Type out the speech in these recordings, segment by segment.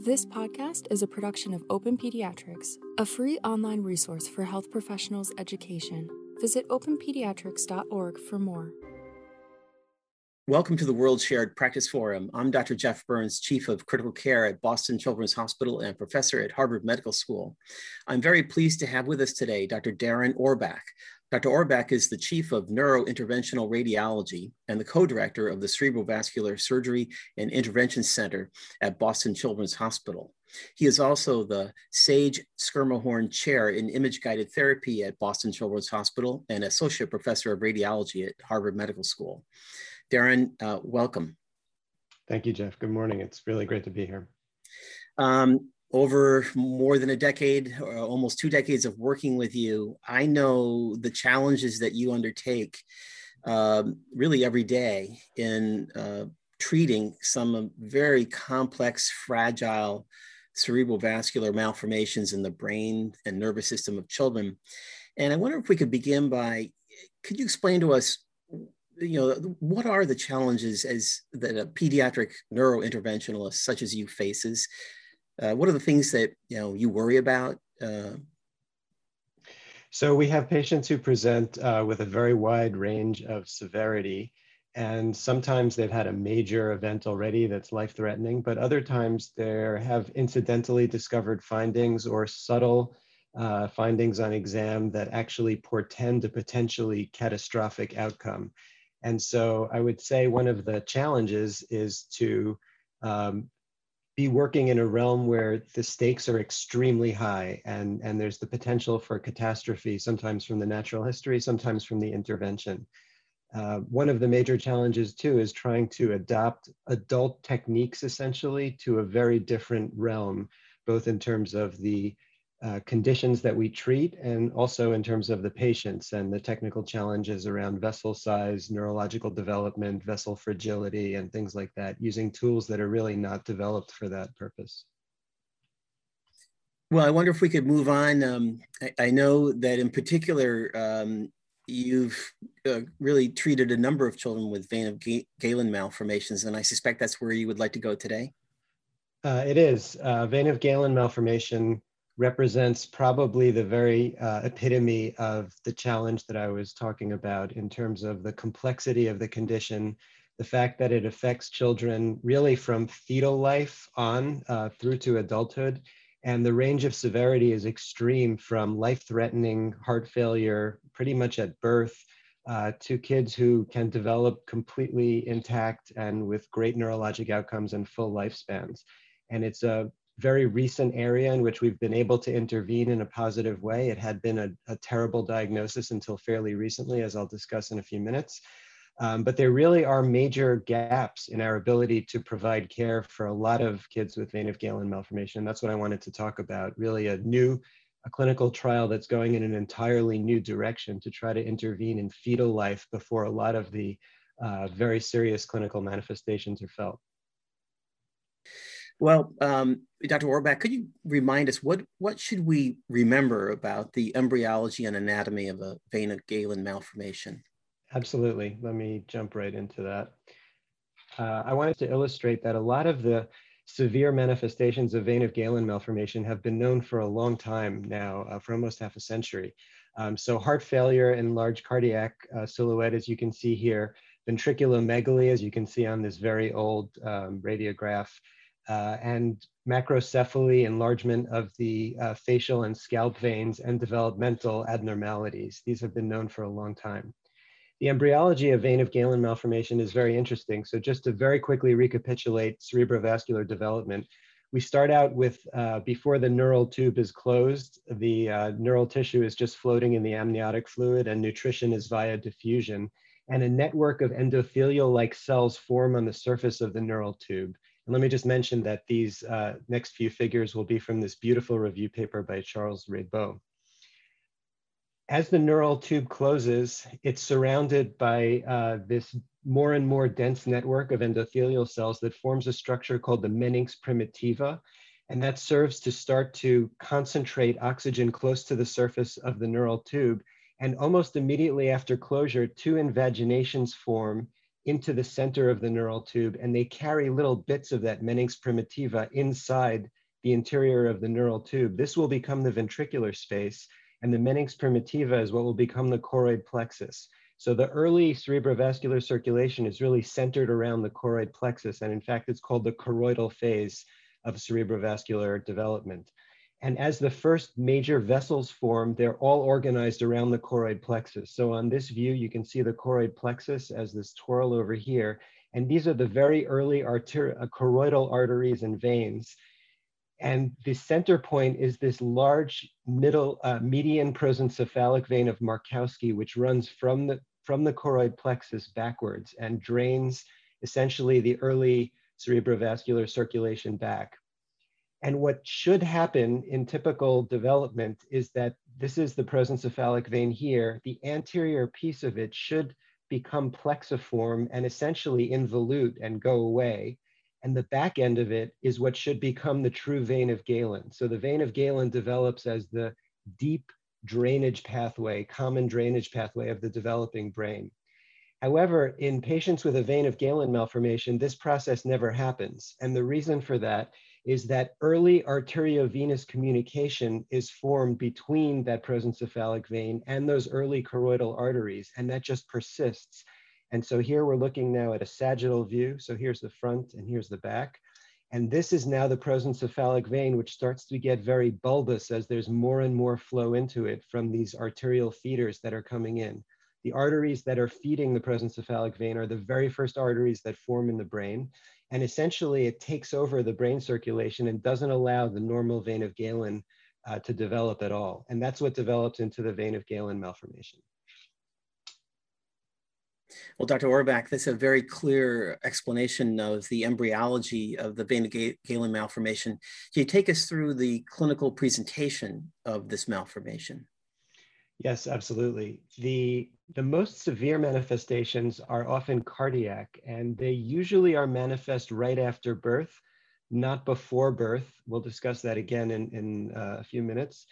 This podcast is a production of Open Pediatrics, a free online resource for health professionals' education. Visit openpediatrics.org for more. Welcome to the World Shared Practice Forum. I'm Dr. Jeff Burns, Chief of Critical Care at Boston Children's Hospital and Professor at Harvard Medical School. I'm very pleased to have with us today Dr. Darren Orbach. Dr. Orbach is the Chief of Neurointerventional Radiology and the co-director of the Cerebrovascular Surgery and Intervention Center at Boston Children's Hospital. He is also the Sage Schermerhorn Chair in Image-Guided Therapy at Boston Children's Hospital and Associate Professor of Radiology at Harvard Medical School. Darren, uh, welcome. Thank you, Jeff. Good morning. It's really great to be here. Um, over more than a decade, uh, almost two decades of working with you, I know the challenges that you undertake um, really every day in uh, treating some very complex, fragile cerebral vascular malformations in the brain and nervous system of children. And I wonder if we could begin by, could you explain to us, you know, what are the challenges as that a pediatric neurointerventionalist such as you faces uh, what are the things that you know you worry about? Uh, so we have patients who present uh, with a very wide range of severity. And sometimes they've had a major event already that's life-threatening, but other times they have incidentally discovered findings or subtle uh, findings on exam that actually portend a potentially catastrophic outcome. And so I would say one of the challenges is to um, be working in a realm where the stakes are extremely high and, and there's the potential for catastrophe, sometimes from the natural history, sometimes from the intervention. Uh, one of the major challenges too is trying to adopt adult techniques essentially to a very different realm, both in terms of the uh, conditions that we treat and also in terms of the patients and the technical challenges around vessel size, neurological development, vessel fragility, and things like that, using tools that are really not developed for that purpose. Well, I wonder if we could move on. Um, I, I, know that in particular, um, you've uh, really treated a number of children with vein of Galen malformations, and I suspect that's where you would like to go today. Uh, it is. Uh, vein of Galen malformation represents probably the very uh, epitome of the challenge that I was talking about in terms of the complexity of the condition, the fact that it affects children really from fetal life on uh, through to adulthood. And the range of severity is extreme from life-threatening heart failure pretty much at birth uh, to kids who can develop completely intact and with great neurologic outcomes and full lifespans. And it's a very recent area in which we've been able to intervene in a positive way. It had been a, a terrible diagnosis until fairly recently, as I'll discuss in a few minutes. Um, but there really are major gaps in our ability to provide care for a lot of kids with vein of Galen malformation. That's what I wanted to talk about, really a new a clinical trial that's going in an entirely new direction to try to intervene in fetal life before a lot of the uh, very serious clinical manifestations are felt. Well, um, Dr. Orbach, could you remind us what, what should we remember about the embryology and anatomy of a vein of Galen malformation? Absolutely. Let me jump right into that. Uh, I wanted to illustrate that a lot of the severe manifestations of vein of Galen malformation have been known for a long time now, uh, for almost half a century. Um, so heart failure and large cardiac uh, silhouette, as you can see here, ventriculomegaly, as you can see on this very old um, radiograph, and macrocephaly, enlargement of the uh, facial and scalp veins, and developmental abnormalities. These have been known for a long time. The embryology of vein of Galen malformation is very interesting. So just to very quickly recapitulate cerebrovascular development, we start out with uh, before the neural tube is closed, the uh, neural tissue is just floating in the amniotic fluid and nutrition is via diffusion. And a network of endothelial-like cells form on the surface of the neural tube. And let me just mention that these uh, next few figures will be from this beautiful review paper by Charles Raybaud. As the neural tube closes, it's surrounded by uh, this more and more dense network of endothelial cells that forms a structure called the Meninx primitiva. And that serves to start to concentrate oxygen close to the surface of the neural tube. And almost immediately after closure, two invaginations form into the center of the neural tube, and they carry little bits of that meninx primitiva inside the interior of the neural tube. This will become the ventricular space, and the meninx primitiva is what will become the choroid plexus. So the early cerebrovascular circulation is really centered around the choroid plexus, and in fact, it's called the choroidal phase of cerebrovascular development. And as the first major vessels form, they're all organized around the choroid plexus. So on this view, you can see the choroid plexus as this twirl over here. And these are the very early arter uh, choroidal arteries and veins. And the center point is this large middle uh, median prosencephalic vein of Markowski, which runs from the, from the choroid plexus backwards and drains essentially the early cerebrovascular circulation back. And what should happen in typical development is that this is the prosencephalic vein here. The anterior piece of it should become plexiform and essentially involute and go away. And the back end of it is what should become the true vein of Galen. So the vein of Galen develops as the deep drainage pathway, common drainage pathway of the developing brain. However, in patients with a vein of Galen malformation, this process never happens. And the reason for that is that early arteriovenous communication is formed between that prosencephalic vein and those early choroidal arteries, and that just persists. And so here we're looking now at a sagittal view. So here's the front and here's the back. And this is now the prosencephalic vein, which starts to get very bulbous as there's more and more flow into it from these arterial feeders that are coming in. The arteries that are feeding the prosencephalic vein are the very first arteries that form in the brain. And essentially it takes over the brain circulation and doesn't allow the normal vein of Galen uh, to develop at all. And that's what develops into the vein of Galen malformation. Well, Dr. Orbach, this is a very clear explanation of the embryology of the vein of Galen malformation. Can you take us through the clinical presentation of this malformation? Yes, absolutely. The the most severe manifestations are often cardiac, and they usually are manifest right after birth, not before birth. We'll discuss that again in, in uh, a few minutes.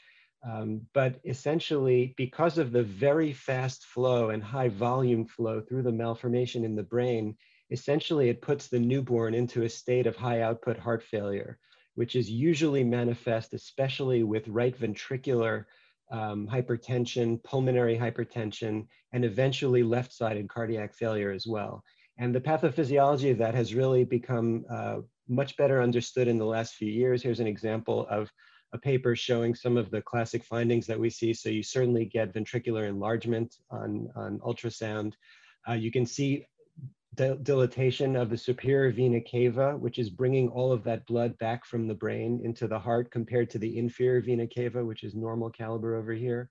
Um, but essentially, because of the very fast flow and high volume flow through the malformation in the brain, essentially it puts the newborn into a state of high output heart failure, which is usually manifest, especially with right ventricular um, hypertension, pulmonary hypertension, and eventually left-sided cardiac failure as well. And the pathophysiology of that has really become uh, much better understood in the last few years. Here's an example of a paper showing some of the classic findings that we see. So you certainly get ventricular enlargement on, on ultrasound. Uh, you can see dilatation of the superior vena cava, which is bringing all of that blood back from the brain into the heart compared to the inferior vena cava, which is normal caliber over here.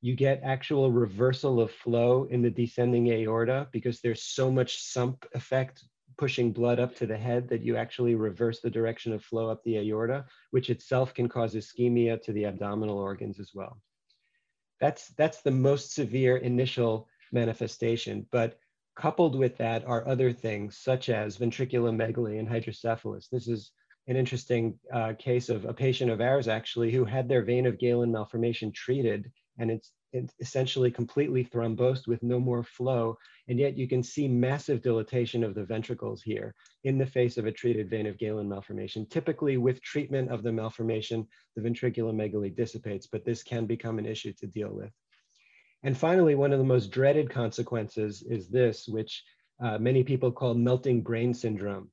You get actual reversal of flow in the descending aorta because there's so much sump effect pushing blood up to the head that you actually reverse the direction of flow up the aorta, which itself can cause ischemia to the abdominal organs as well. That's, that's the most severe initial manifestation, but Coupled with that are other things such as ventriculomegaly and hydrocephalus. This is an interesting uh, case of a patient of ours actually who had their vein of Galen malformation treated and it's, essentially completely thrombosed with no more flow. And yet you can see massive dilatation of the ventricles here in the face of a treated vein of Galen malformation. Typically with treatment of the malformation, the ventriculomegaly dissipates, but this can become an issue to deal with. And finally, one of the most dreaded consequences is this, which uh, many people call melting brain syndrome.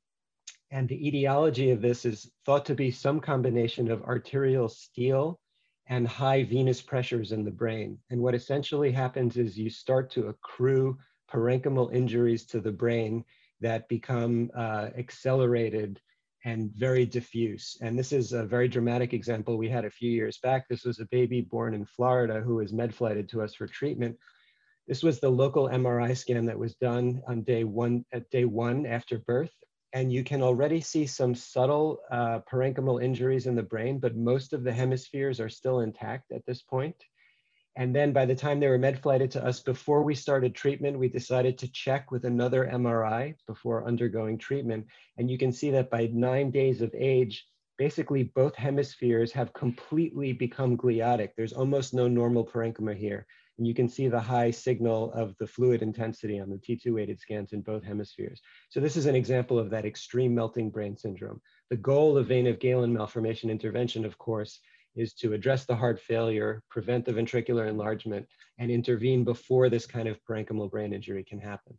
And the etiology of this is thought to be some combination of arterial steal and high venous pressures in the brain. And what essentially happens is you start to accrue parenchymal injuries to the brain that become uh, accelerated and very diffuse. And this is a very dramatic example we had a few years back. This was a baby born in Florida who was med flighted to us for treatment. This was the local MRI scan that was done on day one at day one after birth. And you can already see some subtle uh, parenchymal injuries in the brain, but most of the hemispheres are still intact at this point. And then by the time they were med flighted to us before we started treatment, we decided to check with another MRI before undergoing treatment. And you can see that by nine days of age, basically both hemispheres have completely become gliotic. There's almost no normal parenchyma here. And you can see the high signal of the fluid intensity on the T2 weighted scans in both hemispheres. So this is an example of that extreme melting brain syndrome. The goal of vein of Galen malformation intervention, of course, is to address the heart failure, prevent the ventricular enlargement, and intervene before this kind of parenchymal brain injury can happen.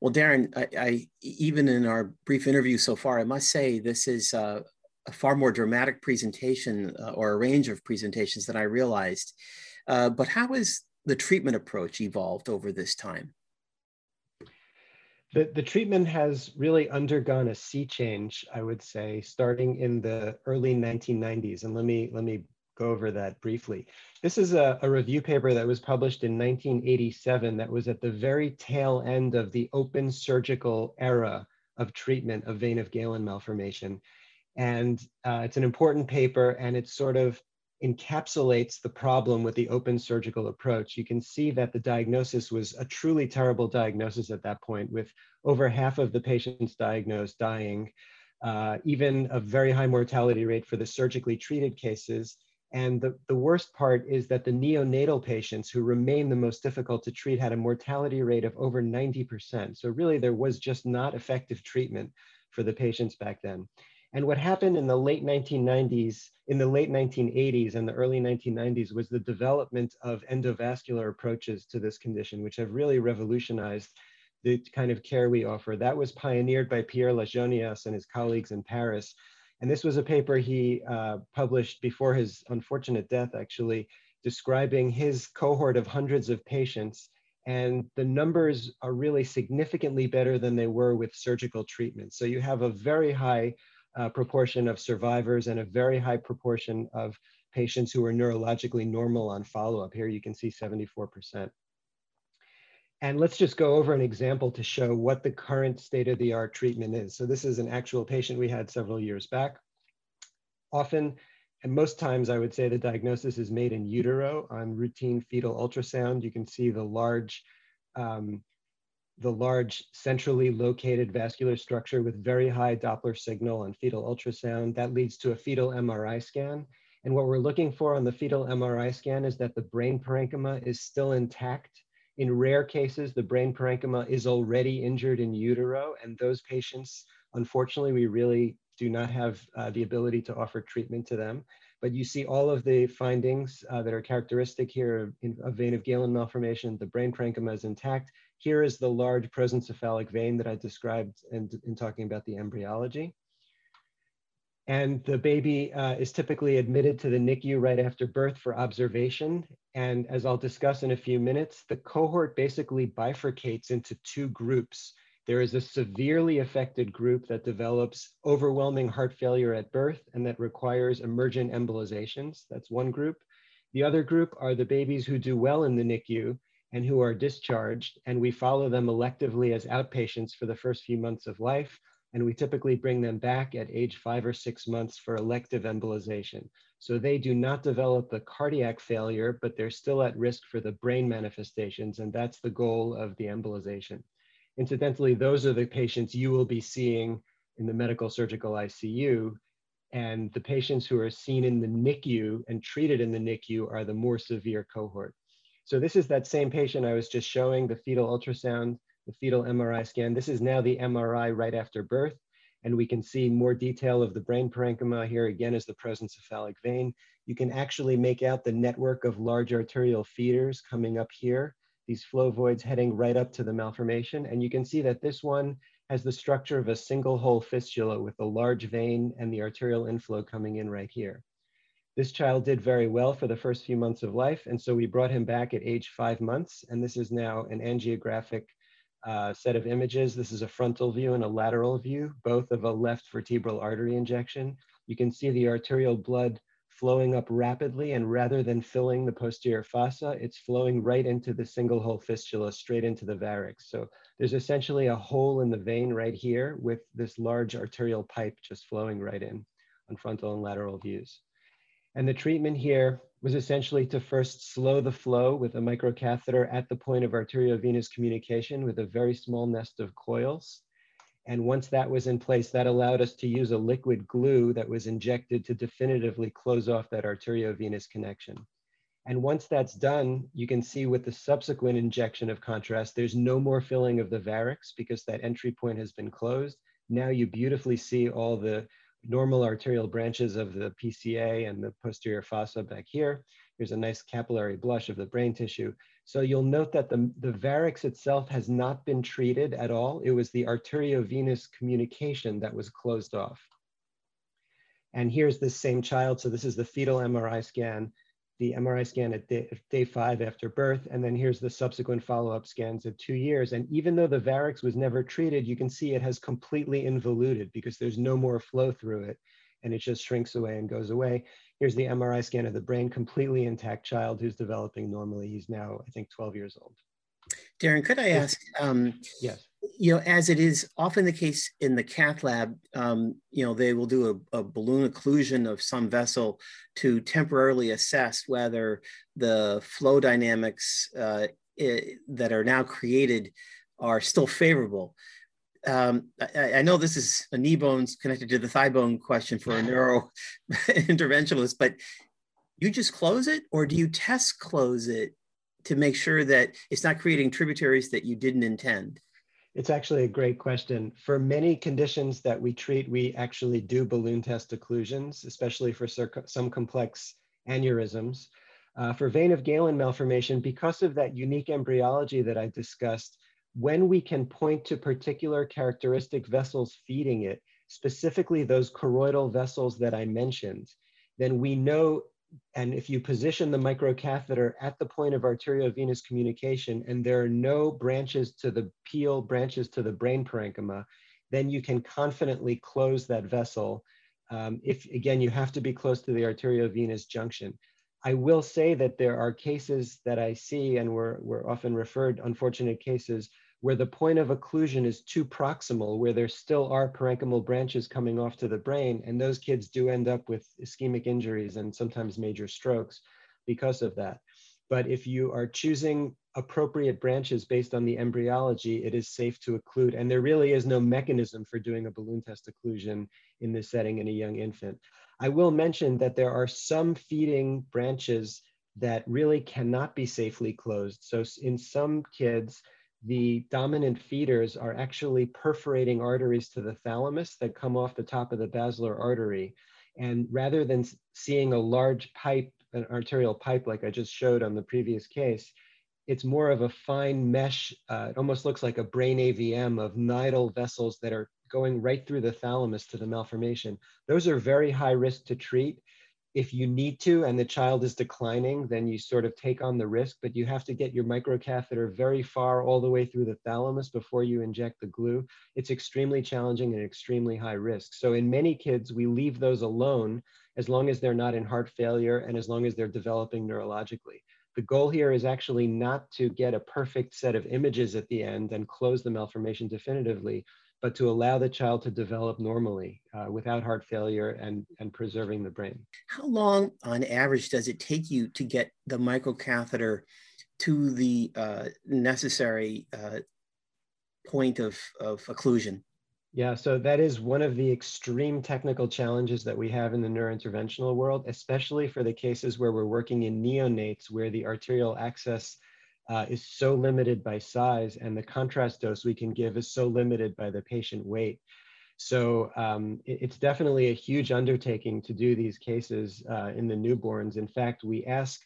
Well, Darren, I, I, even in our brief interview so far, I must say this is uh, a far more dramatic presentation uh, or a range of presentations than I realized. Uh, but how has the treatment approach evolved over this time? The, the treatment has really undergone a sea change, I would say, starting in the early 1990s. And let me, let me go over that briefly. This is a, a, review paper that was published in 1987 that was at the very tail end of the open surgical era of treatment of vein of Galen malformation. And uh, it's an important paper and it sort of encapsulates the problem with the open surgical approach. You can see that the diagnosis was a truly terrible diagnosis at that point with over half of the patients diagnosed dying, uh, even a very high mortality rate for the surgically treated cases and the, the worst part is that the neonatal patients who remain the most difficult to treat had a mortality rate of over 90%. So really there was just not effective treatment for the patients back then. And what happened in the late 1990s, in the late 1980s and the early 1990s was the development of endovascular approaches to this condition, which have really revolutionized the kind of care we offer. That was pioneered by Pierre Lasjaunias and his colleagues in Paris and this was a paper he uh, published before his unfortunate death, actually, describing his cohort of hundreds of patients. And the numbers are really significantly better than they were with surgical treatment. So you have a very high uh, proportion of survivors and a very high proportion of patients who are neurologically normal on follow-up. Here you can see 74%. And let's just go over an example to show what the current state of the art treatment is. So this is an actual patient we had several years back. Often, and most times I would say the diagnosis is made in utero on routine fetal ultrasound. You can see the large, um, the large centrally located vascular structure with very high Doppler signal on fetal ultrasound. That leads to a fetal MRI scan. And what we're looking for on the fetal MRI scan is that the brain parenchyma is still intact in rare cases, the brain parenchyma is already injured in utero, and those patients, unfortunately, we really do not have uh, the ability to offer treatment to them. But you see all of the findings uh, that are characteristic here in a vein of Galen malformation. The brain parenchyma is intact. Here is the large prosencephalic vein that I described in, in talking about the embryology. And the baby uh, is typically admitted to the NICU right after birth for observation. And as I'll discuss in a few minutes, the cohort basically bifurcates into two groups. There is a severely affected group that develops overwhelming heart failure at birth and that requires emergent embolizations. That's one group. The other group are the babies who do well in the NICU and who are discharged, and we follow them electively as outpatients for the first few months of life and we typically bring them back at age five or six months for elective embolization. So they do not develop the cardiac failure, but they're still at risk for the brain manifestations, and that's the goal of the embolization. Incidentally, those are the patients you will be seeing in the medical surgical ICU, and the patients who are seen in the NICU and treated in the NICU are the more severe cohort. So this is that same patient I was just showing, the fetal ultrasound the fetal MRI scan. This is now the MRI right after birth, and we can see more detail of the brain parenchyma. Here again is the presence of prosencephalic vein. You can actually make out the network of large arterial feeders coming up here, these flow voids heading right up to the malformation. And you can see that this one has the structure of a single hole fistula with a large vein and the arterial inflow coming in right here. This child did very well for the first few months of life, and so we brought him back at age five months, and this is now an angiographic uh, set of images. This is a frontal view and a lateral view, both of a left vertebral artery injection. You can see the arterial blood flowing up rapidly and rather than filling the posterior fossa, it's flowing right into the single hole fistula, straight into the varix. So there's essentially a hole in the vein right here with this large arterial pipe just flowing right in on frontal and lateral views. And the treatment here was essentially to first slow the flow with a microcatheter at the point of arteriovenous communication with a very small nest of coils. And once that was in place, that allowed us to use a liquid glue that was injected to definitively close off that arteriovenous connection. And once that's done, you can see with the subsequent injection of contrast, there's no more filling of the varix because that entry point has been closed. Now you beautifully see all the normal arterial branches of the PCA and the posterior fossa back here. Here's a nice capillary blush of the brain tissue. So you'll note that the, the varix itself has not been treated at all. It was the arteriovenous communication that was closed off. And here's this same child. So this is the fetal MRI scan, the MRI scan at day, day five after birth. And then here's the subsequent follow-up scans at two years. And even though the varix was never treated, you can see it has completely involuted because there's no more flow through it and it just shrinks away and goes away. Here's the MRI scan of the brain, completely intact child who's developing normally. He's now, I think, 12 years old. Darren, could I ask? Um, yes. You know, as it is often the case in the cath lab, um, you know, they will do a, a, balloon occlusion of some vessel to temporarily assess whether the flow dynamics uh, it, that are now created are still favorable um, I, I, know this is a knee bones connected to the thigh bone question for a neuro interventionalist, but you just close it or do you test close it to make sure that it's not creating tributaries that you didn't intend? It's actually a great question. For many conditions that we treat, we actually do balloon test occlusions, especially for some complex aneurysms. Uh, for vein of Galen malformation, because of that unique embryology that I discussed, when we can point to particular characteristic vessels feeding it, specifically those choroidal vessels that I mentioned, then we know, and if you position the microcatheter at the point of arteriovenous communication and there are no branches to the pial, branches to the brain parenchyma, then you can confidently close that vessel. Um, if again, you have to be close to the arteriovenous junction. I will say that there are cases that I see, and we're, we're often referred unfortunate cases where the point of occlusion is too proximal, where there still are parenchymal branches coming off to the brain, and those kids do end up with ischemic injuries and sometimes major strokes because of that. But if you are choosing appropriate branches based on the embryology, it is safe to occlude. And there really is no mechanism for doing a balloon test occlusion in this setting in a young infant. I will mention that there are some feeding branches that really cannot be safely closed. So in some kids, the dominant feeders are actually perforating arteries to the thalamus that come off the top of the basilar artery. And rather than seeing a large pipe, an arterial pipe like I just showed on the previous case, it's more of a fine mesh. Uh, it almost looks like a brain AVM of nidal vessels that are going right through the thalamus to the malformation. Those are very high risk to treat if you need to and the child is declining, then you sort of take on the risk, but you have to get your microcatheter very far all the way through the thalamus before you inject the glue. It's extremely challenging and extremely high risk. So in many kids, we leave those alone as long as they're not in heart failure and as long as they're developing neurologically. The goal here is actually not to get a perfect set of images at the end and close the malformation definitively, but to allow the child to develop normally uh, without heart failure and, and preserving the brain. How long on average does it take you to get the microcatheter to the uh, necessary uh, point of, of occlusion? Yeah, so that is one of the extreme technical challenges that we have in the neurointerventional world, especially for the cases where we're working in neonates where the arterial access uh, is so limited by size and the contrast dose we can give is so limited by the patient weight. So um, it, it's definitely a huge undertaking to do these cases uh, in the newborns. In fact, we ask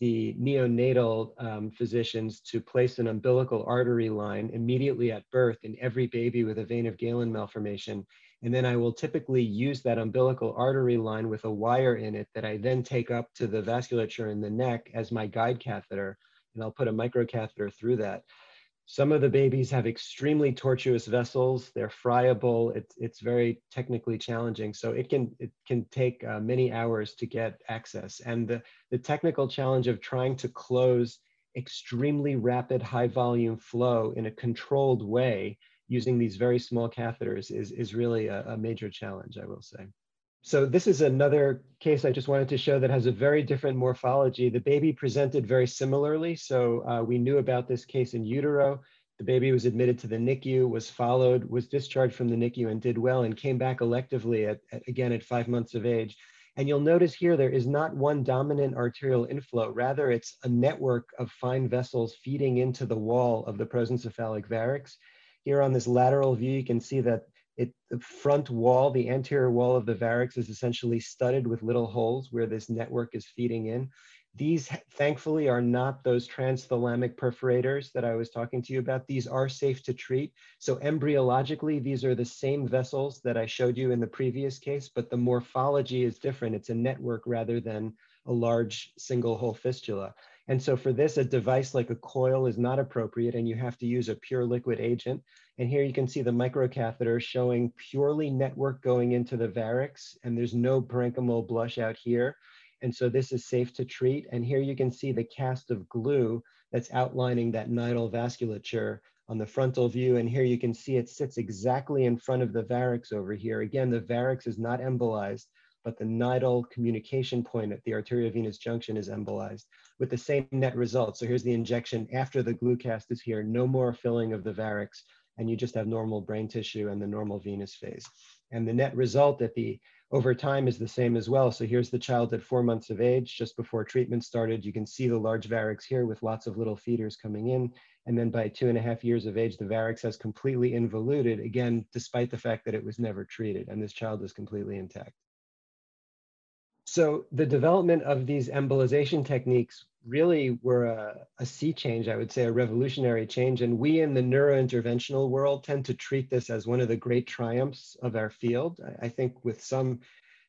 the neonatal um, physicians to place an umbilical artery line immediately at birth in every baby with a vein of Galen malformation. And then I will typically use that umbilical artery line with a wire in it that I then take up to the vasculature in the neck as my guide catheter and I'll put a microcatheter through that. Some of the babies have extremely tortuous vessels. They're friable. It's, it's very technically challenging. So it can, it can take uh, many hours to get access. And the, the technical challenge of trying to close extremely rapid high volume flow in a controlled way using these very small catheters is, is really a, a major challenge, I will say. So this is another case I just wanted to show that has a very different morphology. The baby presented very similarly. So uh, we knew about this case in utero. The baby was admitted to the NICU, was followed, was discharged from the NICU and did well and came back electively at, at again at five months of age. And you'll notice here there is not one dominant arterial inflow, rather it's a network of fine vessels feeding into the wall of the prosencephalic varix. Here on this lateral view, you can see that it, the front wall, the anterior wall of the varix is essentially studded with little holes where this network is feeding in. These thankfully are not those transthalamic perforators that I was talking to you about. These are safe to treat. So embryologically, these are the same vessels that I showed you in the previous case, but the morphology is different. It's a network rather than a large single hole fistula. And so for this, a device like a coil is not appropriate and you have to use a pure liquid agent. And here you can see the microcatheter showing purely network going into the varix and there's no parenchymal blush out here. And so this is safe to treat. And here you can see the cast of glue that's outlining that nidal vasculature on the frontal view. And here you can see it sits exactly in front of the varix over here. Again, the varix is not embolized, but the nidal communication point at the arteriovenous junction is embolized with the same net result. So here's the injection after the glue cast is here, no more filling of the varix, and you just have normal brain tissue and the normal venous phase. And the net result at the over time is the same as well. So here's the child at four months of age, just before treatment started. You can see the large varix here with lots of little feeders coming in. And then by two and a half years of age, the varix has completely involuted, again, despite the fact that it was never treated. And this child is completely intact. So the development of these embolization techniques really were a, a, sea change, I would say, a revolutionary change. And we in the neurointerventional world tend to treat this as one of the great triumphs of our field, I, I think with some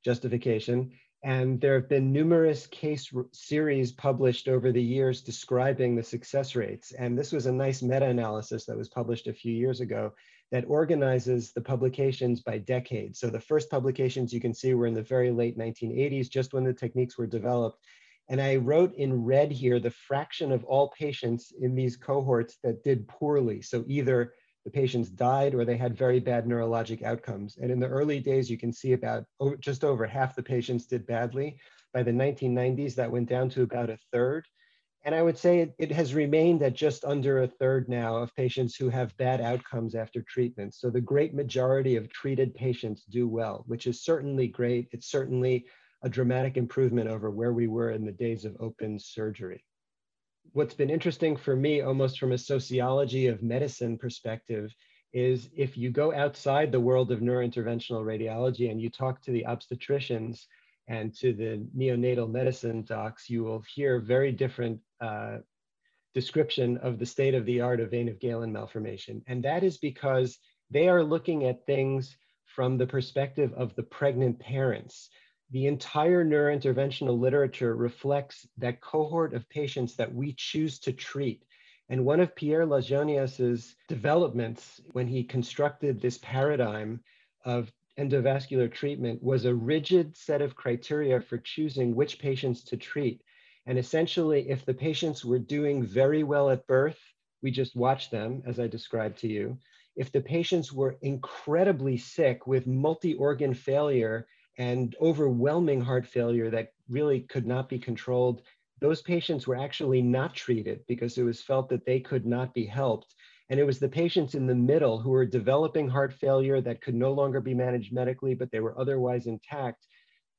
justification. And there have been numerous case series published over the years describing the success rates. And this was a nice meta analysis that was published a few years ago that organizes the publications by decade. So the first publications you can see were in the very late 1980s, just when the techniques were developed. And I wrote in red here the fraction of all patients in these cohorts that did poorly. So either the patients died or they had very bad neurologic outcomes. And in the early days, you can see about just over half the patients did badly. By the 1990s, that went down to about a third. And I would say it, it, has remained at just under a third now of patients who have bad outcomes after treatment. So the great majority of treated patients do well, which is certainly great. It's certainly a dramatic improvement over where we were in the days of open surgery. What's been interesting for me, almost from a sociology of medicine perspective, is if you go outside the world of neurointerventional radiology and you talk to the obstetricians and to the neonatal medicine docs, you will hear very different uh, description of the state of the art of vein of Galen malformation. And that is because they are looking at things from the perspective of the pregnant parents the entire neurointerventional literature reflects that cohort of patients that we choose to treat. And one of Pierre Lasjaunias' developments when he constructed this paradigm of endovascular treatment was a rigid set of criteria for choosing which patients to treat. And essentially, if the patients were doing very well at birth, we just watched them, as I described to you. If the patients were incredibly sick with multi organ failure and overwhelming heart failure that really could not be controlled, those patients were actually not treated because it was felt that they could not be helped. And it was the patients in the middle who were developing heart failure that could no longer be managed medically, but they were otherwise intact.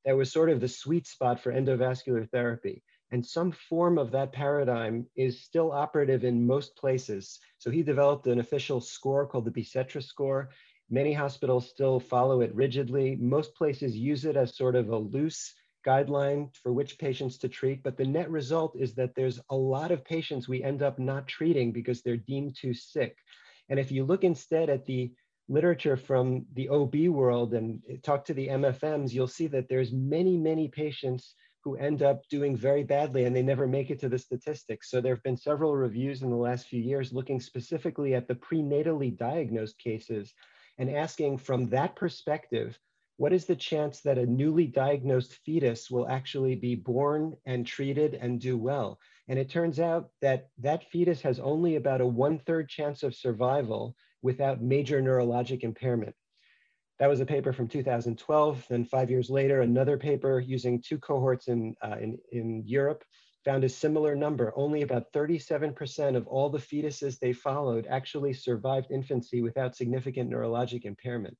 That was sort of the sweet spot for endovascular therapy. And some form of that paradigm is still operative in most places. So he developed an official score called the Bicêtre score. Many hospitals still follow it rigidly. Most places use it as sort of a loose guideline for which patients to treat, but the net result is that there's a lot of patients we end up not treating because they're deemed too sick. And if you look instead at the literature from the OB world and talk to the MFMs, you'll see that there's many, many patients who end up doing very badly and they never make it to the statistics. So there have been several reviews in the last few years looking specifically at the prenatally diagnosed cases and asking from that perspective, what is the chance that a newly diagnosed fetus will actually be born and treated and do well? And it turns out that that fetus has only about a one third chance of survival without major neurologic impairment. That was a paper from 2012. Then five years later, another paper using two cohorts in, uh, in, in Europe found a similar number. Only about 37% of all the fetuses they followed actually survived infancy without significant neurologic impairment.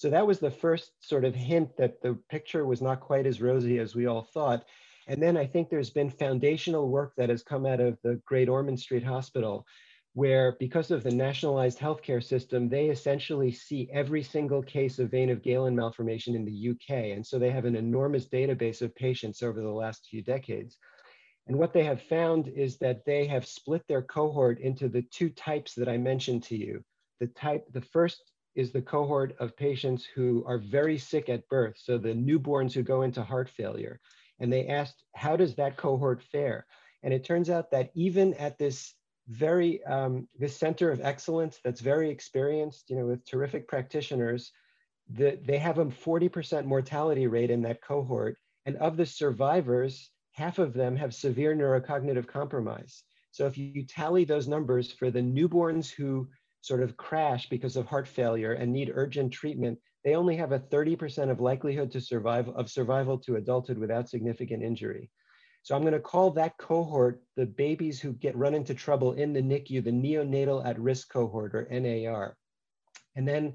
So that was the first sort of hint that the picture was not quite as rosy as we all thought. And then I think there's been foundational work that has come out of the Great Ormond Street Hospital, where because of the nationalized healthcare system, they essentially see every single case of vein of Galen malformation in the UK. And so they have an enormous database of patients over the last few decades. And what they have found is that they have split their cohort into the two types that I mentioned to you. The type, the first is the cohort of patients who are very sick at birth. So the newborns who go into heart failure. And they asked, how does that cohort fare? And it turns out that even at this very, um, this center of excellence that's very experienced, you know, with terrific practitioners, the, they have a 40% mortality rate in that cohort. And of the survivors, half of them have severe neurocognitive compromise. So if you tally those numbers for the newborns who sort of crash because of heart failure and need urgent treatment, they only have a 30% of likelihood to survive of survival to adulthood without significant injury. So I'm going to call that cohort the babies who get run into trouble in the NICU, the neonatal at risk cohort or NAR. And then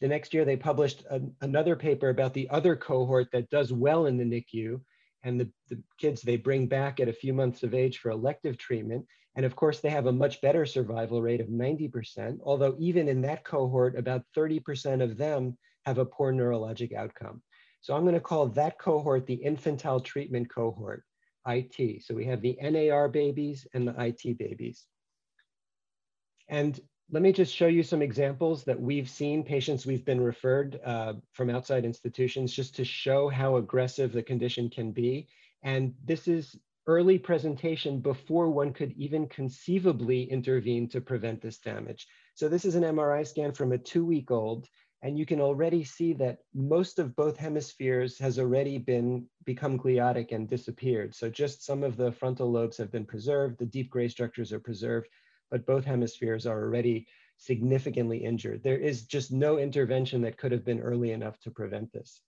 the next year they published a, another paper about the other cohort that does well in the NICU and the, the kids they bring back at a few months of age for elective treatment. And of course, they have a much better survival rate of 90%, although even in that cohort, about 30% of them have a poor neurologic outcome. So I'm going to call that cohort the infantile treatment cohort, IT. So we have the NAR babies and the IT babies. And let me just show you some examples that we've seen, patients we've been referred uh, from outside institutions, just to show how aggressive the condition can be. And this is early presentation before one could even conceivably intervene to prevent this damage. So this is an MRI scan from a two-week-old, and you can already see that most of both hemispheres has already been become gliotic and disappeared. So just some of the frontal lobes have been preserved, the deep gray structures are preserved, but both hemispheres are already significantly injured. There is just no intervention that could have been early enough to prevent this.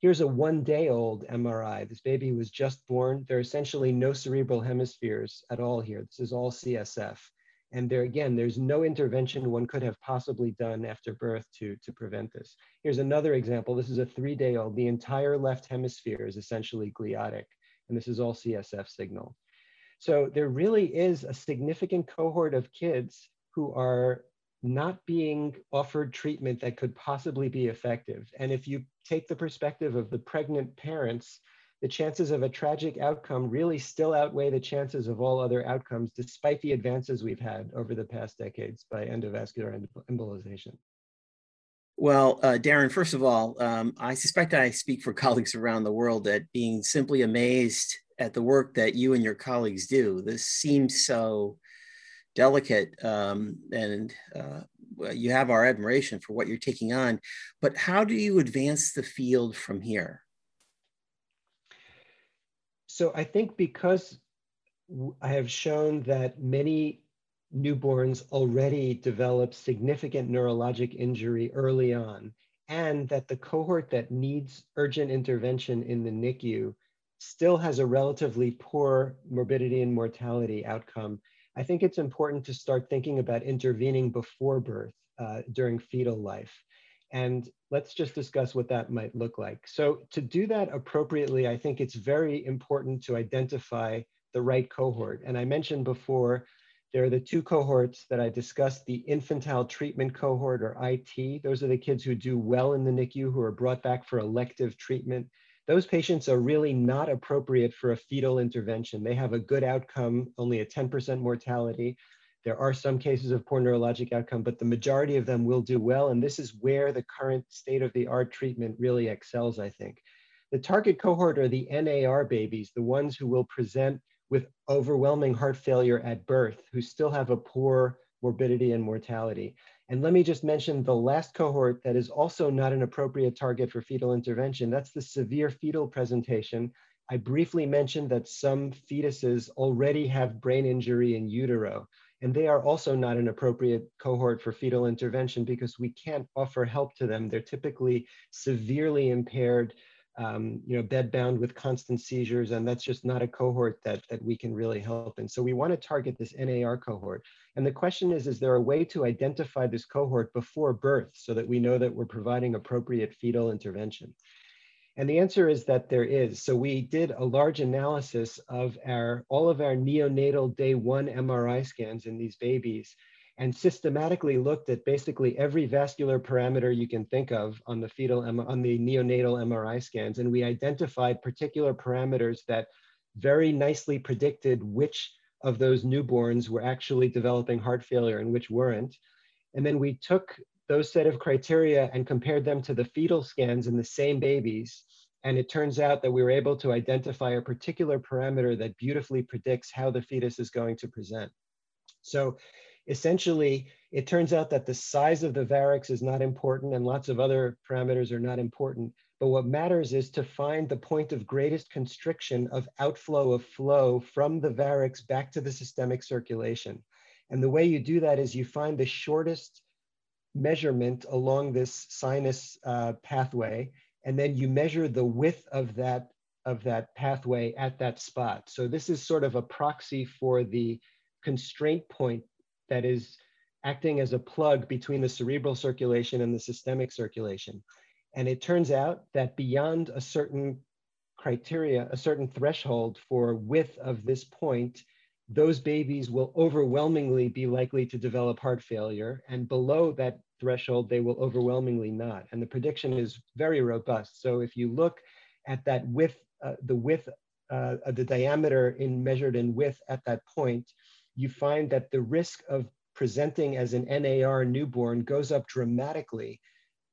Here's a one day old MRI. This baby was just born. There are essentially no cerebral hemispheres at all here. This is all CSF. And there again, there's no intervention one could have possibly done after birth to, to prevent this. Here's another example. This is a three day old. The entire left hemisphere is essentially gliotic. And this is all CSF signal. So there really is a significant cohort of kids who are not being offered treatment that could possibly be effective. And if you take the perspective of the pregnant parents, the chances of a tragic outcome really still outweigh the chances of all other outcomes, despite the advances we've had over the past decades by endovascular embolization. Well, uh, Darren, first of all, um, I suspect I speak for colleagues around the world at being simply amazed at the work that you and your colleagues do. This seems so delicate um, and uh, you have our admiration for what you're taking on. But how do you advance the field from here? So I think because I have shown that many newborns already develop significant neurologic injury early on, and that the cohort that needs urgent intervention in the NICU still has a relatively poor morbidity and mortality outcome I think it's important to start thinking about intervening before birth uh, during fetal life. And let's just discuss what that might look like. So to do that appropriately, I think it's very important to identify the right cohort. And I mentioned before, there are the two cohorts that I discussed, the infantile treatment cohort or IT. Those are the kids who do well in the NICU, who are brought back for elective treatment those patients are really not appropriate for a fetal intervention. They have a good outcome, only a 10% mortality. There are some cases of poor neurologic outcome, but the majority of them will do well. And this is where the current state of the art treatment really excels, I think. The target cohort are the NAR babies, the ones who will present with overwhelming heart failure at birth, who still have a poor morbidity and mortality. And let me just mention the last cohort that is also not an appropriate target for fetal intervention. That's the severe fetal presentation. I briefly mentioned that some fetuses already have brain injury in utero, and they are also not an appropriate cohort for fetal intervention because we can't offer help to them. They're typically severely impaired um, you know, bedbound with constant seizures, and that's just not a cohort that, that we can really help. And so we want to target this NAR cohort. And the question is, is there a way to identify this cohort before birth so that we know that we're providing appropriate fetal intervention? And the answer is that there is. So we did a large analysis of our all of our neonatal day one MRI scans in these babies and systematically looked at basically every vascular parameter you can think of on the fetal on the neonatal MRI scans and we identified particular parameters that very nicely predicted which of those newborns were actually developing heart failure and which weren't. And then we took those set of criteria and compared them to the fetal scans in the same babies and it turns out that we were able to identify a particular parameter that beautifully predicts how the fetus is going to present. So essentially, it turns out that the size of the varix is not important and lots of other parameters are not important. But what matters is to find the point of greatest constriction of outflow of flow from the varix back to the systemic circulation. And the way you do that is you find the shortest measurement along this sinus uh, pathway, and then you measure the width of that, of that pathway at that spot. So this is sort of a proxy for the constraint point that is acting as a plug between the cerebral circulation and the systemic circulation. And it turns out that beyond a certain criteria, a certain threshold for width of this point, those babies will overwhelmingly be likely to develop heart failure. And below that threshold, they will overwhelmingly not. And the prediction is very robust. So if you look at that width, uh, the width, uh, the diameter in measured in width at that point, you find that the risk of presenting as an NAR newborn goes up dramatically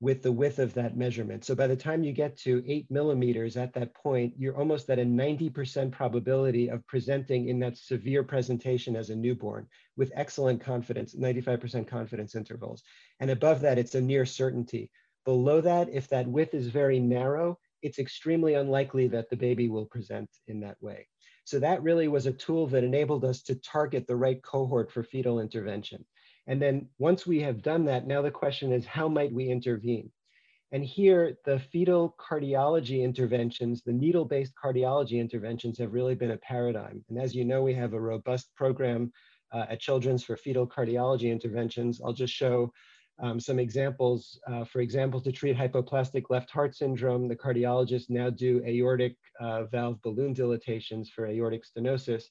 with the width of that measurement. So by the time you get to eight millimeters at that point, you're almost at a 90% probability of presenting in that severe presentation as a newborn with excellent confidence, 95% confidence intervals. And above that, it's a near certainty. Below that, if that width is very narrow, it's extremely unlikely that the baby will present in that way. So that really was a tool that enabled us to target the right cohort for fetal intervention. And then once we have done that, now the question is how might we intervene? And here, the fetal cardiology interventions, the needle-based cardiology interventions have really been a paradigm. And as you know, we have a robust program uh, at Children's for fetal cardiology interventions. I'll just show um, some examples, uh, for example, to treat hypoplastic left heart syndrome, the cardiologists now do aortic uh, valve balloon dilatations for aortic stenosis.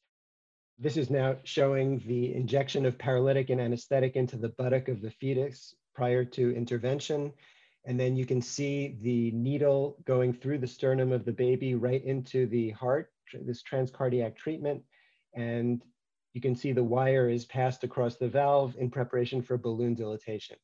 This is now showing the injection of paralytic and anesthetic into the buttock of the fetus prior to intervention. And then you can see the needle going through the sternum of the baby right into the heart, this transcardiac treatment. And you can see the wire is passed across the valve in preparation for balloon dilatation.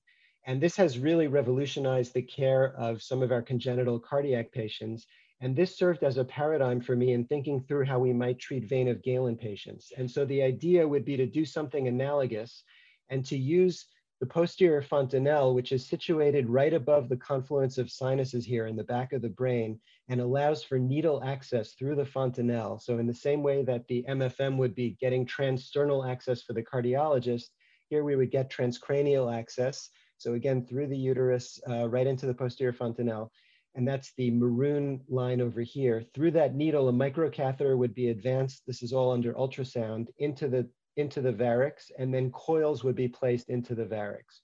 And this has really revolutionized the care of some of our congenital cardiac patients. And this served as a paradigm for me in thinking through how we might treat vein of Galen patients. And so the idea would be to do something analogous and to use the posterior fontanelle, which is situated right above the confluence of sinuses here in the back of the brain and allows for needle access through the fontanelle. So in the same way that the MFM would be getting transsternal access for the cardiologist, here we would get transcranial access so again, through the uterus, uh, right into the posterior fontanelle. And that's the maroon line over here. Through that needle, a microcatheter would be advanced. This is all under ultrasound into the, into the varix, and then coils would be placed into the varix.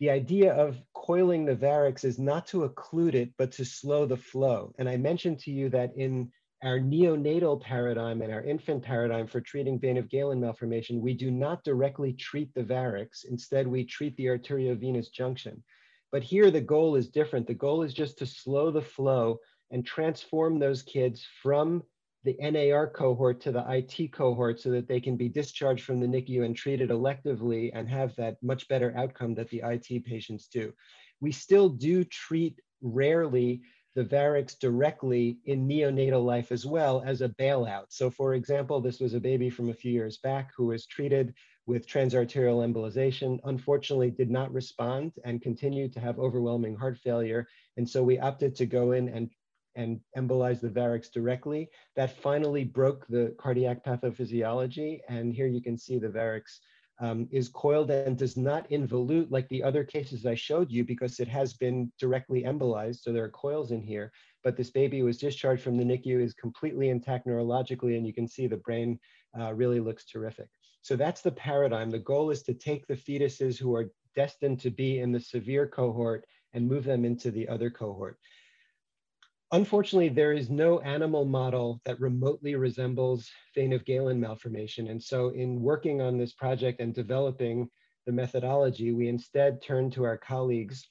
The idea of coiling the varix is not to occlude it, but to slow the flow. And I mentioned to you that in our neonatal paradigm and our infant paradigm for treating vein of Galen malformation, we do not directly treat the varix. Instead, we treat the arteriovenous junction. But here the goal is different. The goal is just to slow the flow and transform those kids from the NAR cohort to the IT cohort so that they can be discharged from the NICU and treated electively and have that much better outcome that the IT patients do. We still do treat rarely the varix directly in neonatal life as well as a bailout. So for example, this was a baby from a few years back who was treated with transarterial embolization, unfortunately did not respond and continued to have overwhelming heart failure. And so we opted to go in and, and embolize the varix directly. That finally broke the cardiac pathophysiology. And here you can see the varix um, is coiled and does not involute like the other cases I showed you because it has been directly embolized. So there are coils in here, but this baby was discharged from the NICU, is completely intact neurologically, and you can see the brain uh, really looks terrific. So that's the paradigm. The goal is to take the fetuses who are destined to be in the severe cohort and move them into the other cohort. Unfortunately, there is no animal model that remotely resembles vein of Galen malformation. And so in working on this project and developing the methodology, we instead turned to our colleagues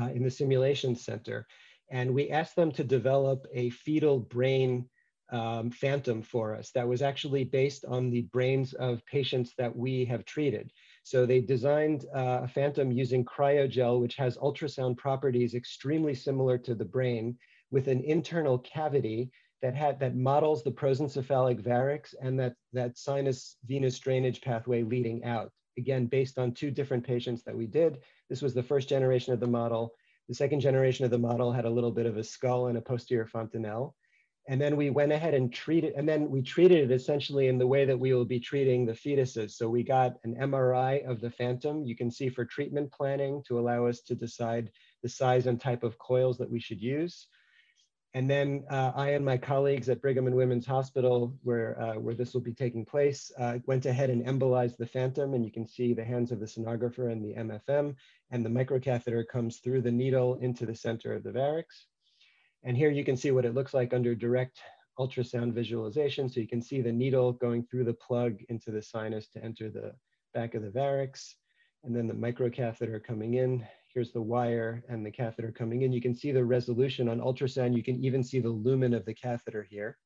uh, in the simulation center. And we asked them to develop a fetal brain um, phantom for us that was actually based on the brains of patients that we have treated. So they designed uh, a phantom using cryogel, which has ultrasound properties extremely similar to the brain with an internal cavity that had that models the prosencephalic varix and that, that sinus venous drainage pathway leading out. Again, based on two different patients that we did. This was the first generation of the model. The second generation of the model had a little bit of a skull and a posterior fontanelle. And then we went ahead and treated, and then we treated it essentially in the way that we will be treating the fetuses. So we got an MRI of the phantom. You can see for treatment planning to allow us to decide the size and type of coils that we should use. And then uh, I and my colleagues at Brigham and Women's Hospital, where, uh, where this will be taking place, uh, went ahead and embolized the phantom. And you can see the hands of the sonographer and the MFM. And the microcatheter comes through the needle into the center of the varix. And here you can see what it looks like under direct ultrasound visualization. So you can see the needle going through the plug into the sinus to enter the back of the varix. And then the microcatheter coming in Here's the wire and the catheter coming in. You can see the resolution on ultrasound. You can even see the lumen of the catheter here.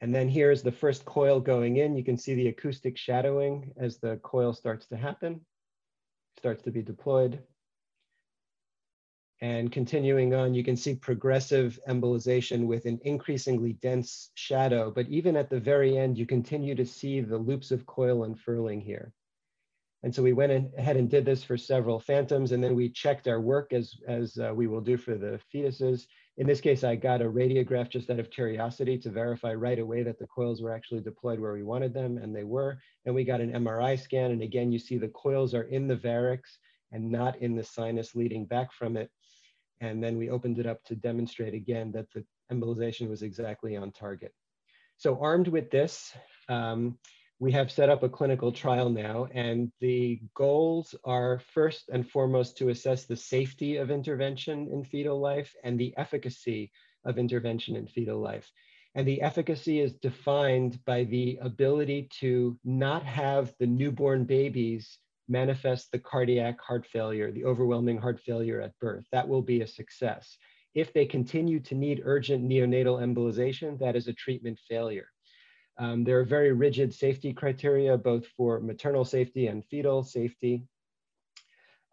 And then here's the first coil going in. You can see the acoustic shadowing as the coil starts to happen, starts to be deployed. And continuing on, you can see progressive embolization with an increasingly dense shadow. But even at the very end, you continue to see the loops of coil unfurling here. And so we went ahead and did this for several phantoms, and then we checked our work as, as uh, we will do for the fetuses. In this case, I got a radiograph just out of curiosity to verify right away that the coils were actually deployed where we wanted them, and they were. And we got an MRI scan, and again, you see the coils are in the varix and not in the sinus leading back from it. And then we opened it up to demonstrate again that the embolization was exactly on target. So armed with this, um, we have set up a clinical trial now, and the goals are first and foremost to assess the safety of intervention in fetal life and the efficacy of intervention in fetal life. And the efficacy is defined by the ability to not have the newborn babies manifest the cardiac heart failure, the overwhelming heart failure at birth. That will be a success. If they continue to need urgent neonatal embolization, that is a treatment failure. Um, there are very rigid safety criteria, both for maternal safety and fetal safety.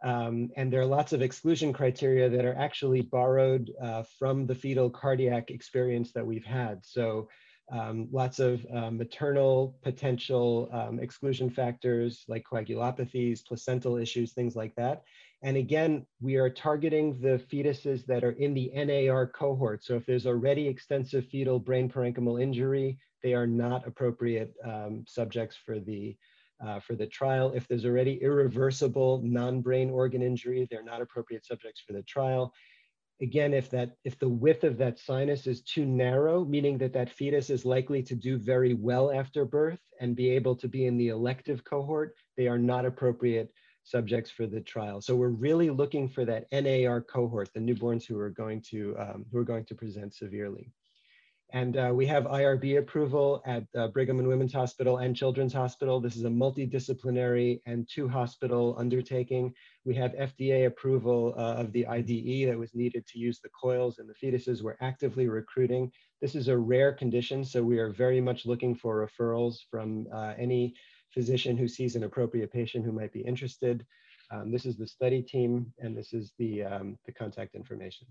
Um, and there are lots of exclusion criteria that are actually borrowed uh, from the fetal cardiac experience that we've had. So um, lots of uh, maternal potential um, exclusion factors like coagulopathies, placental issues, things like that. And again, we are targeting the fetuses that are in the NAR cohort. So if there's already extensive fetal brain parenchymal injury, they are not appropriate um, subjects for the, uh, for the trial. If there's already irreversible non-brain organ injury, they're not appropriate subjects for the trial. Again, if, that, if the width of that sinus is too narrow, meaning that that fetus is likely to do very well after birth and be able to be in the elective cohort, they are not appropriate subjects for the trial. So we're really looking for that NAR cohort, the newborns who are going to, um, who are going to present severely. And uh, we have IRB approval at uh, Brigham and Women's Hospital and Children's Hospital. This is a multidisciplinary and two hospital undertaking. We have FDA approval uh, of the IDE that was needed to use the coils and the fetuses. We're actively recruiting. This is a rare condition, so we are very much looking for referrals from uh, any physician who sees an appropriate patient who might be interested. Um, this is the study team, and this is the, um, the contact information.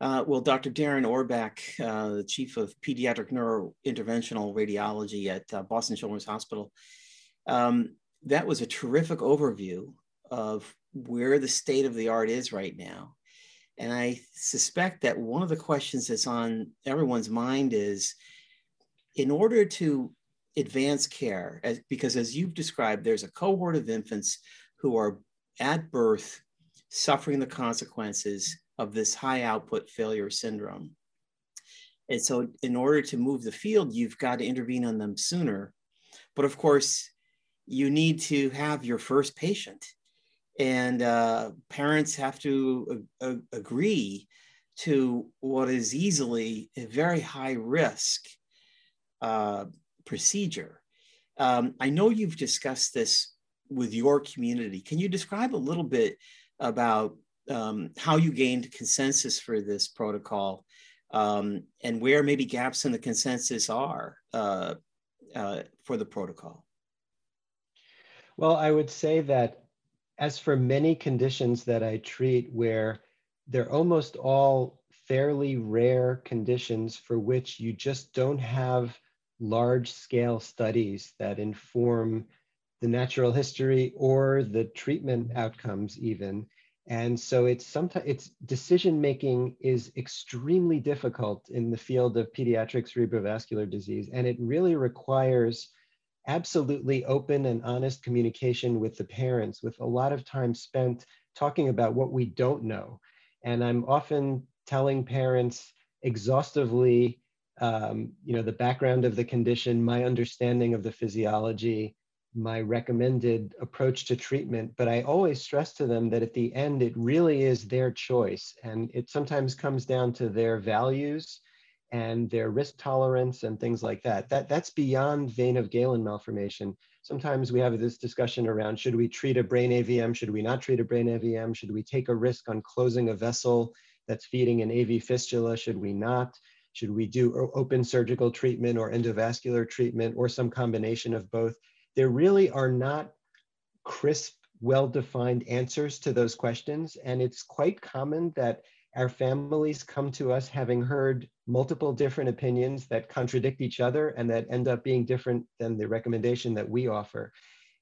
Uh, well, Dr. Darren Orbach, uh, the chief of pediatric neurointerventional radiology at uh, Boston Children's Hospital, um, that was a terrific overview of where the state of the art is right now. And I suspect that one of the questions that's on everyone's mind is in order to advanced care, as, because as you've described, there's a cohort of infants who are at birth suffering the consequences of this high output failure syndrome. And so, in order to move the field, you've got to intervene on them sooner. But of course, you need to have your first patient, and uh, parents have to uh, agree to what is easily a very high risk uh, procedure. Um, I know you've discussed this with your community. Can you describe a little bit about um, how you gained consensus for this protocol um, and where maybe gaps in the consensus are uh, uh, for the protocol? Well, I would say that as for many conditions that I treat where they're almost all fairly rare conditions for which you just don't have large scale studies that inform the natural history or the treatment outcomes even. And so it's sometimes it's decision making is extremely difficult in the field of pediatric cerebrovascular disease and it really requires absolutely open and honest communication with the parents with a lot of time spent talking about what we don't know. And i'm often telling parents exhaustively um, you know the background of the condition my understanding of the physiology my recommended approach to treatment, but I always stress to them that at the end, it really is their choice. And it sometimes comes down to their values and their risk tolerance and things like that. That That's beyond vein of Galen malformation. Sometimes we have this discussion around should we treat a brain AVM? Should we not treat a brain AVM? Should we take a risk on closing a vessel that's feeding an AV fistula? Should we not? Should we do open surgical treatment or endovascular treatment or some combination of both? there really are not crisp, well-defined answers to those questions. And it's quite common that our families come to us having heard multiple different opinions that contradict each other and that end up being different than the recommendation that we offer.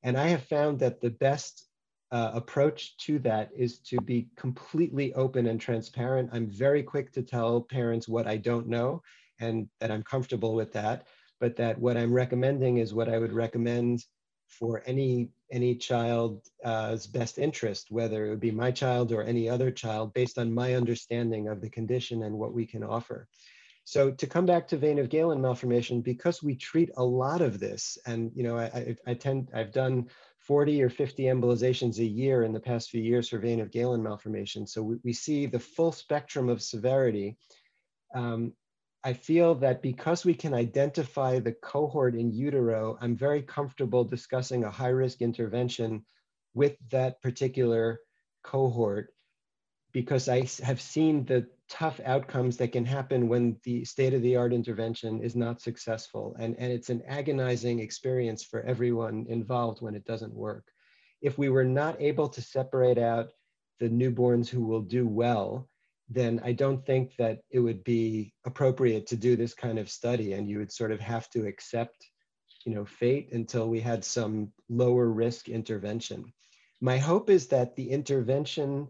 And I have found that the best uh, approach to that is to be completely open and transparent. I'm very quick to tell parents what I don't know and that I'm comfortable with that but that what I'm recommending is what I would recommend for any any child's uh, best interest, whether it would be my child or any other child, based on my understanding of the condition and what we can offer. So to come back to vein of Galen malformation, because we treat a lot of this, and you know, I, I, I tend I've done 40 or 50 embolizations a year in the past few years for vein of Galen malformation. So we, we see the full spectrum of severity. Um, I feel that because we can identify the cohort in utero, I'm very comfortable discussing a high risk intervention with that particular cohort because I have seen the tough outcomes that can happen when the state of the art intervention is not successful. And, and it's an agonizing experience for everyone involved when it doesn't work. If we were not able to separate out the newborns who will do well then I don't think that it would be appropriate to do this kind of study. And you would sort of have to accept, you know, fate until we had some lower risk intervention. My hope is that the intervention,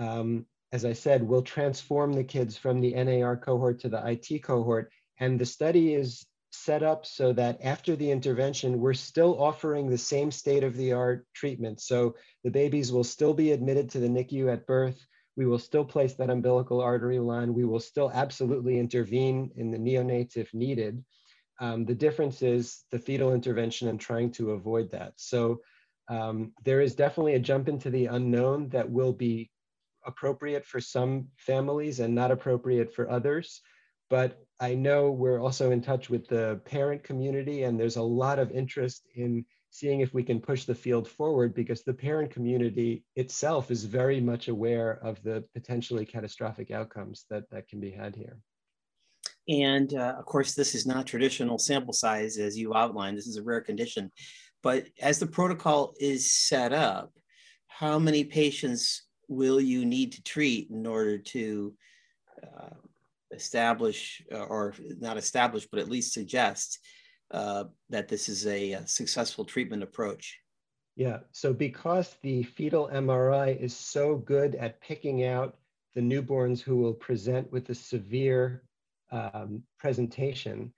um, as I said, will transform the kids from the NAR cohort to the IT cohort. And the study is set up so that after the intervention, we're still offering the same state of the art treatment. So the babies will still be admitted to the NICU at birth we will still place that umbilical artery line. We will still absolutely intervene in the neonates if needed. Um, the difference is the fetal intervention and trying to avoid that. So um, there is definitely a jump into the unknown that will be appropriate for some families and not appropriate for others. But I know we're also in touch with the parent community and there's a lot of interest in seeing if we can push the field forward because the parent community itself is very much aware of the potentially catastrophic outcomes that, that can be had here. And uh, of course, this is not traditional sample size as you outlined. This is a rare condition. But as the protocol is set up, how many patients will you need to treat in order to uh, establish uh, or not establish, but at least suggest uh, that this is a, a successful treatment approach? Yeah, so because the fetal MRI is so good at picking out the newborns who will present with a severe um, presentation,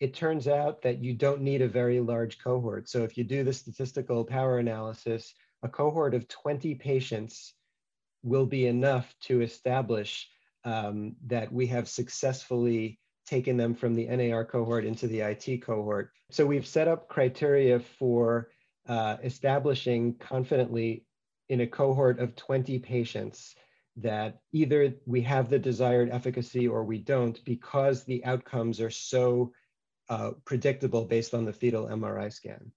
it turns out that you don't need a very large cohort. So if you do the statistical power analysis, a cohort of 20 patients will be enough to establish um, that we have successfully taken them from the NAR cohort into the IT cohort. So we've set up criteria for uh, establishing confidently in a cohort of 20 patients that either we have the desired efficacy or we don't because the outcomes are so uh, predictable based on the fetal MRI scan.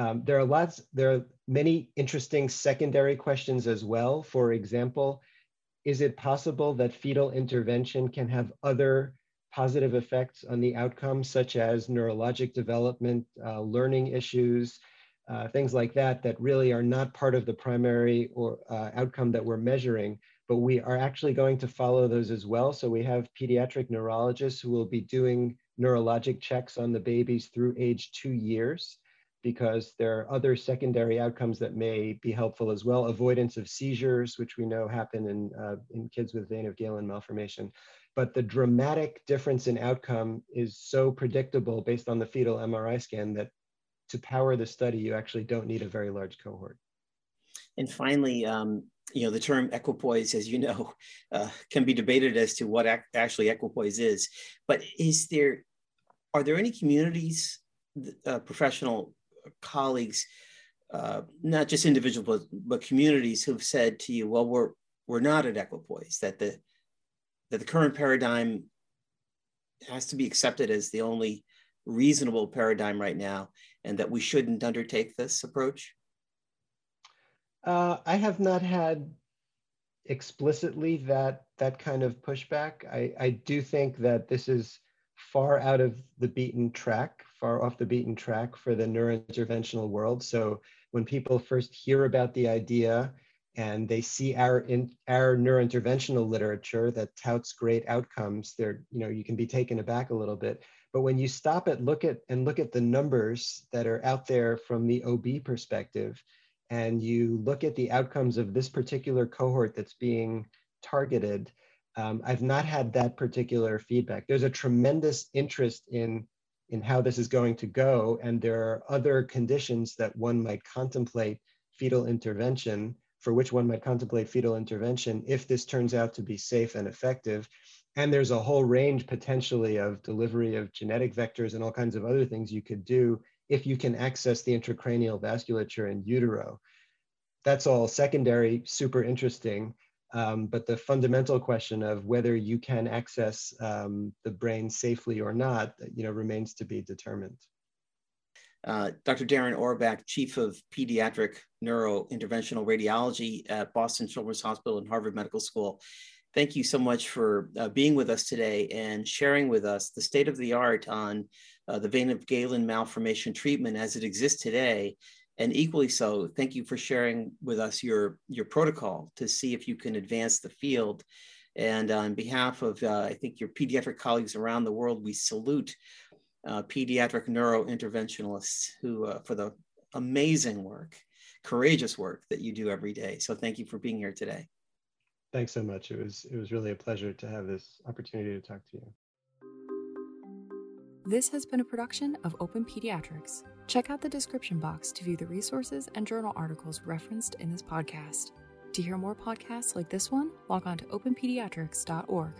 Um, there are lots, there are many interesting secondary questions as well. For example, is it possible that fetal intervention can have other positive effects on the outcome, such as neurologic development, uh, learning issues, uh, things like that, that really are not part of the primary or uh, outcome that we're measuring, but we are actually going to follow those as well. So we have pediatric neurologists who will be doing neurologic checks on the babies through age two years because there are other secondary outcomes that may be helpful as well. Avoidance of seizures, which we know happen in, uh, in kids with vein of Galen malformation. But the dramatic difference in outcome is so predictable based on the fetal MRI scan that to power the study, you actually don't need a very large cohort. And finally, um, you know, the term equipoise, as you know, uh, can be debated as to what ac actually equipoise is. But is there, are there any communities, uh, professional colleagues, uh, not just individuals, but, but communities who've said to you, well, we're, we're not at equipoise, that the, that the current paradigm has to be accepted as the only reasonable paradigm right now and that we shouldn't undertake this approach? Uh, I have not had explicitly that that kind of pushback. I, I do think that this is far out of the beaten track, far off the beaten track for the neurointerventional world. So when people first hear about the idea and they see our in our neurointerventional literature that touts great outcomes, they're, you know, you can be taken aback a little bit. But when you stop at look at and look at the numbers that are out there from the OB perspective, and you look at the outcomes of this particular cohort that's being targeted, um, I've not had that particular feedback. There's a tremendous interest in, in how this is going to go, and there are other conditions that one might contemplate fetal intervention, for which one might contemplate fetal intervention if this turns out to be safe and effective. And there's a whole range potentially of delivery of genetic vectors and all kinds of other things you could do if you can access the intracranial vasculature in utero. That's all secondary, super interesting. Um, but the fundamental question of whether you can access um, the brain safely or not, you know, remains to be determined. Uh, Dr. Darren Orbach, Chief of Pediatric Neurointerventional Radiology at Boston Children's Hospital and Harvard Medical School. Thank you so much for uh, being with us today and sharing with us the state of the art on uh, the vein of Galen malformation treatment as it exists today and equally so, thank you for sharing with us your, your protocol to see if you can advance the field. And on behalf of, uh, I think, your pediatric colleagues around the world, we salute uh, pediatric neurointerventionalists who, uh, for the amazing work, courageous work that you do every day. So thank you for being here today. Thanks so much. It was, it was really a pleasure to have this opportunity to talk to you. This has been a production of Open Pediatrics. Check out the description box to view the resources and journal articles referenced in this podcast. To hear more podcasts like this one, log on to openpediatrics.org.